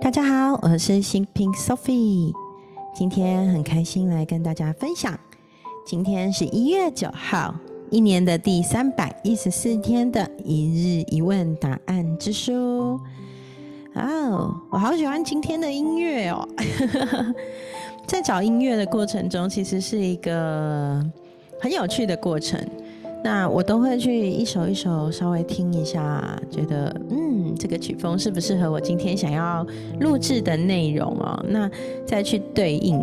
大家好，我是新平 Sophie，今天很开心来跟大家分享。今天是一月九号，一年的第三百一十四天的一日一问答案之书。哦，我好喜欢今天的音乐哦！在找音乐的过程中，其实是一个很有趣的过程。那我都会去一首一首稍微听一下，觉得嗯，这个曲风适不适合我今天想要录制的内容哦？那再去对应。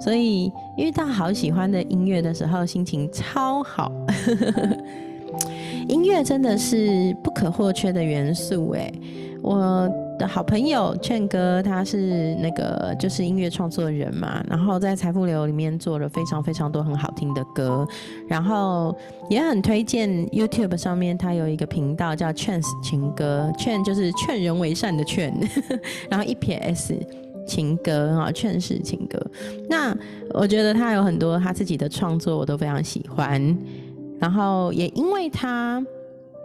所以遇到好喜欢的音乐的时候，心情超好。音乐真的是不可或缺的元素哎，我。的好朋友劝哥，他是那个就是音乐创作人嘛，然后在财富流里面做了非常非常多很好听的歌，然后也很推荐 YouTube 上面他有一个频道叫劝情歌，劝就是劝人为善的劝，然后一撇 S 情歌啊，劝世情歌。那我觉得他有很多他自己的创作，我都非常喜欢，然后也因为他，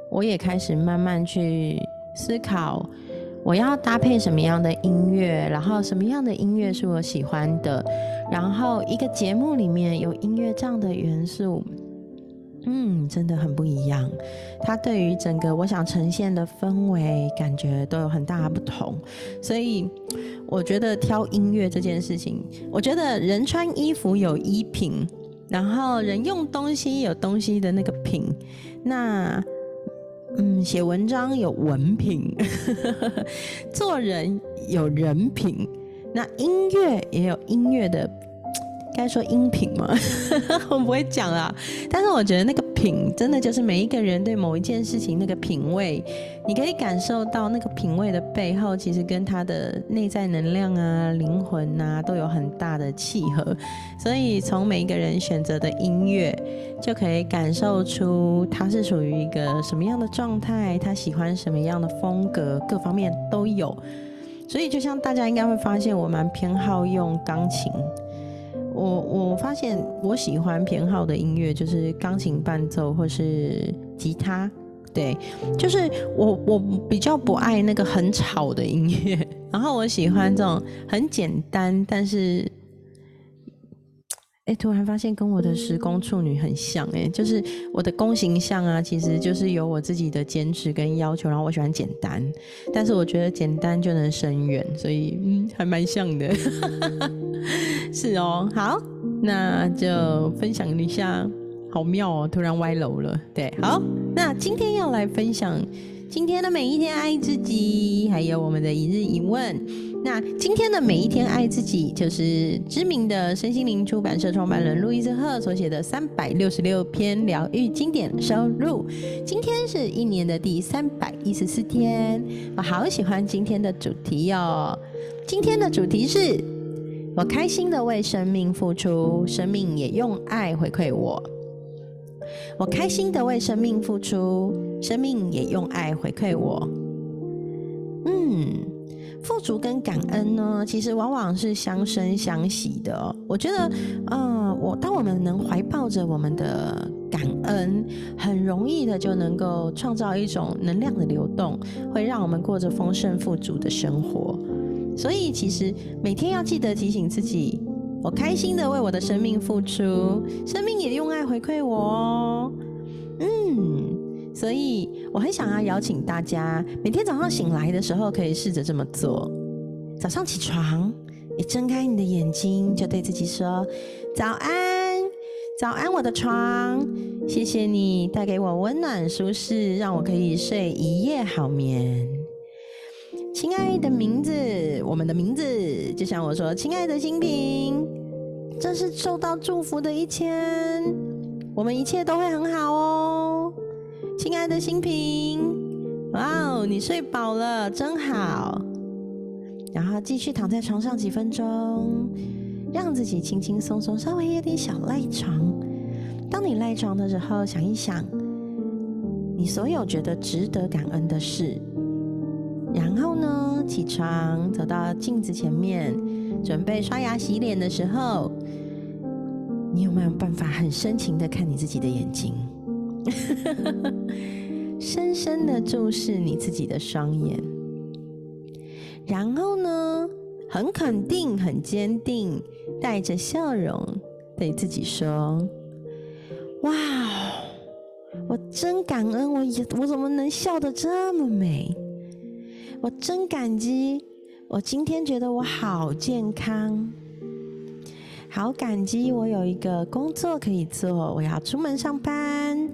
我也开始慢慢去思考。我要搭配什么样的音乐？然后什么样的音乐是我喜欢的？然后一个节目里面有音乐这样的元素，嗯，真的很不一样。它对于整个我想呈现的氛围感觉都有很大的不同。所以我觉得挑音乐这件事情，我觉得人穿衣服有衣品，然后人用东西有东西的那个品，那。嗯，写文章有文凭，做人有人品，那音乐也有音乐的。该说音频吗？我不会讲啊，但是我觉得那个品真的就是每一个人对某一件事情那个品味，你可以感受到那个品味的背后，其实跟他的内在能量啊、灵魂啊都有很大的契合。所以从每一个人选择的音乐，就可以感受出他是属于一个什么样的状态，他喜欢什么样的风格，各方面都有。所以就像大家应该会发现，我蛮偏好用钢琴。我我发现我喜欢偏好的音乐就是钢琴伴奏或是吉他，对，就是我我比较不爱那个很吵的音乐，然后我喜欢这种很简单但是。哎，突然发现跟我的时宫处女很像哎，就是我的宫形象啊，其实就是有我自己的坚持跟要求，然后我喜欢简单，但是我觉得简单就能深远，所以嗯，还蛮像的，是哦。好，那就分享一下，好妙哦，突然歪楼了。对，好，那今天要来分享今天的每一天爱自己，还有我们的一日一问。那今天的每一天爱自己，就是知名的身心灵出版社创办人路易斯赫所写的三百六十六篇疗愈经典收入。今天是一年的第三百一十四天，我好喜欢今天的主题哟。今天的主题是我开心的为生命付出，生命也用爱回馈我。我开心的为生命付出，生命也用爱回馈我。嗯。富足跟感恩呢，其实往往是相生相惜的。我觉得，嗯，我当我们能怀抱着我们的感恩，很容易的就能够创造一种能量的流动，会让我们过着丰盛富足的生活。所以，其实每天要记得提醒自己，我开心的为我的生命付出，生命也用爱回馈我哦。嗯。所以我很想要邀请大家，每天早上醒来的时候，可以试着这么做。早上起床，你睁开你的眼睛，就对自己说：“早安，早安，我的床，谢谢你带给我温暖舒适，让我可以睡一夜好眠。”亲爱的名字，我们的名字，就像我说：“亲爱的新平，这是受到祝福的一天，我们一切都会很好哦。”亲爱的新平，哇哦，你睡饱了，真好。然后继续躺在床上几分钟，让自己轻轻松松，稍微有点小赖床。当你赖床的时候，想一想你所有觉得值得感恩的事。然后呢，起床走到镜子前面，准备刷牙洗脸的时候，你有没有办法很深情的看你自己的眼睛？深深的注视你自己的双眼，然后呢，很肯定、很坚定，带着笑容对自己说：“哇，我真感恩，我我怎么能笑得这么美？我真感激，我今天觉得我好健康。”好感激，我有一个工作可以做，我要出门上班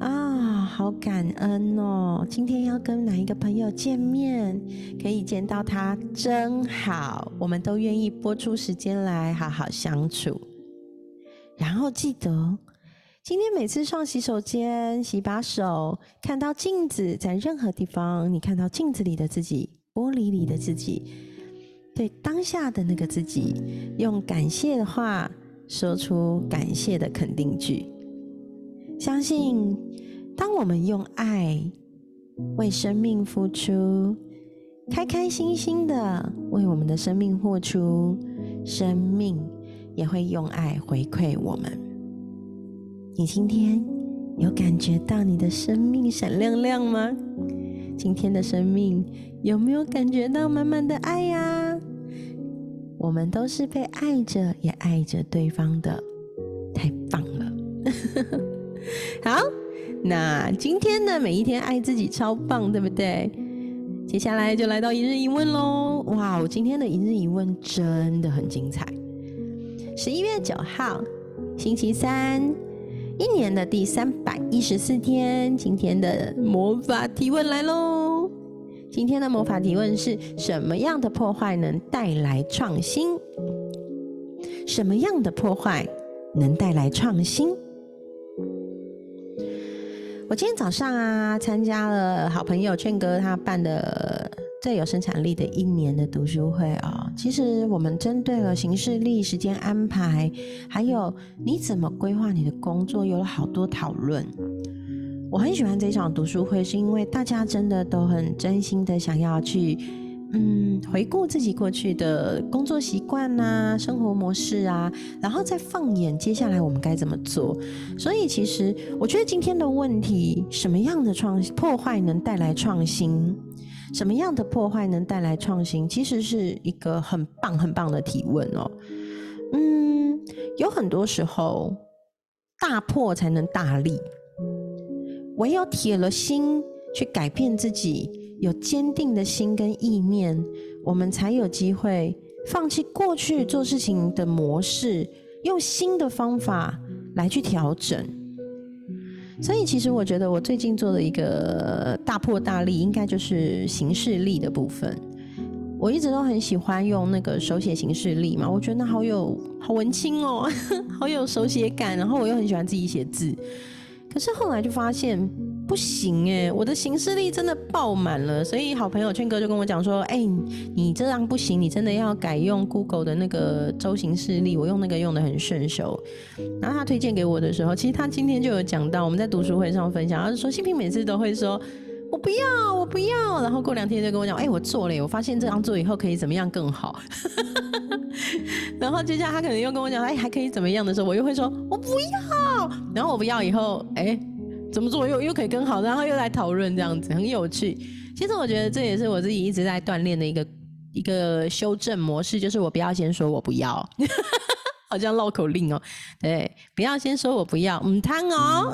啊！好感恩哦，今天要跟哪一个朋友见面，可以见到他真好，我们都愿意拨出时间来好好相处。然后记得，今天每次上洗手间洗把手，看到镜子，在任何地方，你看到镜子里的自己，玻璃里的自己。对当下的那个自己，用感谢的话说出感谢的肯定句。相信，当我们用爱为生命付出，开开心心的为我们的生命付出，生命也会用爱回馈我们。你今天有感觉到你的生命闪亮亮吗？今天的生命有没有感觉到满满的爱呀？我们都是被爱着，也爱着对方的，太棒了！好，那今天的每一天爱自己超棒，对不对？接下来就来到一日一问喽！哇，我今天的一日一问真的很精彩。十一月九号，星期三，一年的第三百一十四天，今天的魔法提问来喽！今天的魔法提问是什么样的破坏能带来创新？什么样的破坏能带来创新？我今天早上啊，参加了好朋友劝哥他办的最有生产力的一年的读书会啊。其实我们针对了行事历、时间安排，还有你怎么规划你的工作，有了好多讨论。我很喜欢这场读书会，是因为大家真的都很真心的想要去，嗯，回顾自己过去的工作习惯啊、生活模式啊，然后再放眼接下来我们该怎么做。所以，其实我觉得今天的问题，什么样的创破坏能带来创新？什么样的破坏能带来创新？其实是一个很棒很棒的提问哦。嗯，有很多时候，大破才能大立。唯有铁了心去改变自己，有坚定的心跟意念，我们才有机会放弃过去做事情的模式，用新的方法来去调整。所以，其实我觉得我最近做的一个大破大立，应该就是形式力的部分。我一直都很喜欢用那个手写形式力嘛，我觉得那好有好文青哦，好有手写感，然后我又很喜欢自己写字。可是后来就发现不行哎，我的行事力真的爆满了，所以好朋友劝哥就跟我讲说：“哎，你这样不行，你真的要改用 Google 的那个周行事历，我用那个用的很顺手。”然后他推荐给我的时候，其实他今天就有讲到，我们在读书会上分享，他是说新平每次都会说：“我不要，我不要。”然后过两天就跟我讲：“哎，我做了，我发现这样做以后可以怎么样更好。”然后接下来他可能又跟我讲：“哎，还可以怎么样的时候，我又会说：我不要。”然后我不要以后，哎，怎么做又又可以更好？然后又来讨论这样子，很有趣。其实我觉得这也是我自己一直在锻炼的一个一个修正模式，就是我不要先说我不要，好像绕口令哦。对，不要先说我不要，嗯，汤哦，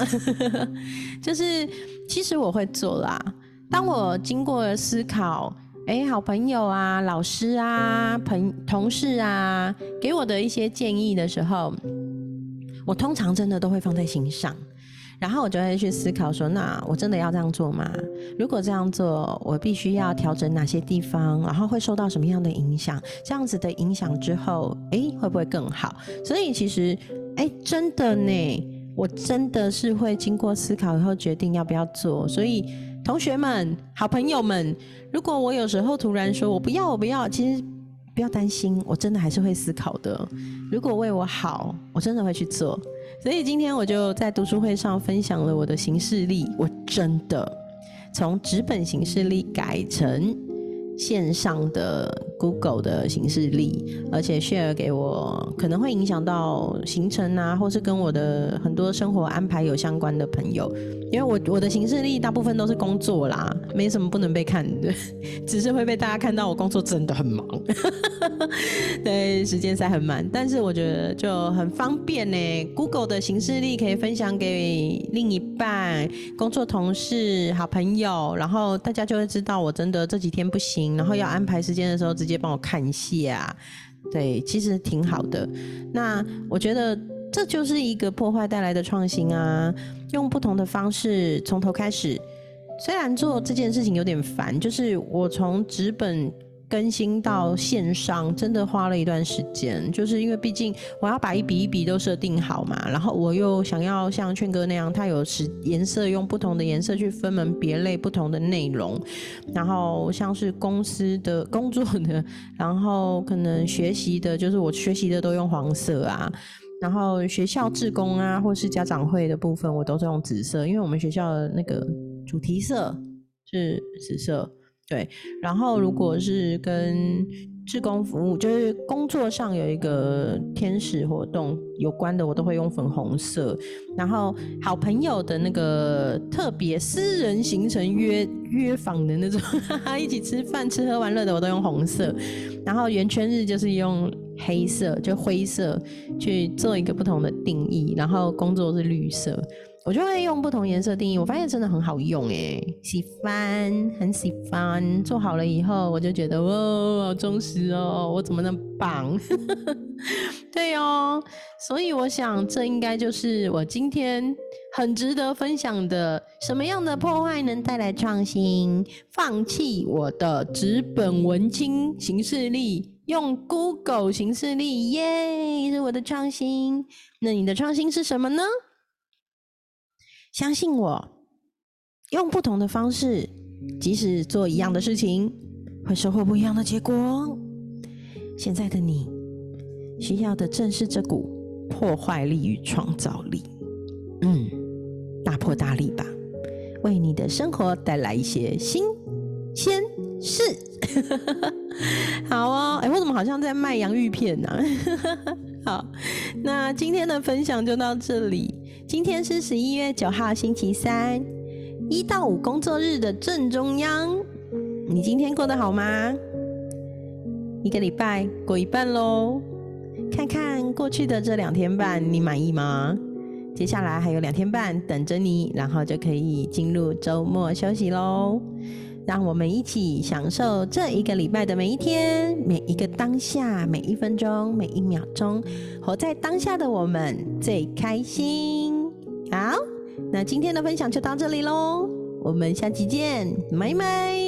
就是其实我会做啦。当我经过思考，哎，好朋友啊、老师啊、朋同事啊给我的一些建议的时候。我通常真的都会放在心上，然后我就会去思考说：那我真的要这样做吗？如果这样做，我必须要调整哪些地方？然后会受到什么样的影响？这样子的影响之后，诶，会不会更好？所以其实，诶，真的呢，我真的是会经过思考以后决定要不要做。所以同学们、好朋友们，如果我有时候突然说我不要，我不要，其实。不要担心，我真的还是会思考的。如果为我好，我真的会去做。所以今天我就在读书会上分享了我的行事历，我真的从纸本行事历改成线上的 Google 的行事历，而且 share 给我可能会影响到行程啊，或是跟我的很多生活安排有相关的朋友。因为我我的行事历大部分都是工作啦，没什么不能被看的，只是会被大家看到我工作真的很忙，对，时间塞很满。但是我觉得就很方便呢，Google 的行事历可以分享给另一半、工作同事、好朋友，然后大家就会知道我真的这几天不行，然后要安排时间的时候直直接帮我看一下，对，其实挺好的。那我觉得。这就是一个破坏带来的创新啊！用不同的方式从头开始。虽然做这件事情有点烦，就是我从纸本更新到线上，真的花了一段时间。就是因为毕竟我要把一笔一笔都设定好嘛，然后我又想要像劝哥那样，他有时颜色用不同的颜色去分门别类不同的内容，然后像是公司的工作的，然后可能学习的，就是我学习的都用黄色啊。然后学校志工啊，或是家长会的部分，我都是用紫色，因为我们学校的那个主题色是紫色。对，然后如果是跟志工服务，就是工作上有一个天使活动有关的，我都会用粉红色。然后好朋友的那个特别私人行程约约访的那种，一起吃饭吃喝玩乐的，我都用红色。然后圆圈日就是用。黑色就灰色去做一个不同的定义，然后工作是绿色，我就会用不同颜色定义。我发现真的很好用诶，喜欢，很喜欢。做好了以后，我就觉得哇，好忠实哦，我怎么那么棒？对哦，所以我想这应该就是我今天很值得分享的。什么样的破坏能带来创新？放弃我的纸本文青形式力。用 Google 形式力，耶，是我的创新。那你的创新是什么呢？相信我，用不同的方式，即使做一样的事情，会收获不一样的结果。现在的你，需要的正是这股破坏力与创造力。嗯，大破大立吧，为你的生活带来一些新鲜事。好哦，哎，我怎么好像在卖洋芋片呢？好，那今天的分享就到这里。今天是十一月九号，星期三，一到五工作日的正中央。你今天过得好吗？一个礼拜过一半喽，看看过去的这两天半，你满意吗？接下来还有两天半等着你，然后就可以进入周末休息喽。让我们一起享受这一个礼拜的每一天，每一个当下，每一分钟，每一秒钟，活在当下的我们最开心。好，那今天的分享就到这里喽，我们下期见，拜拜。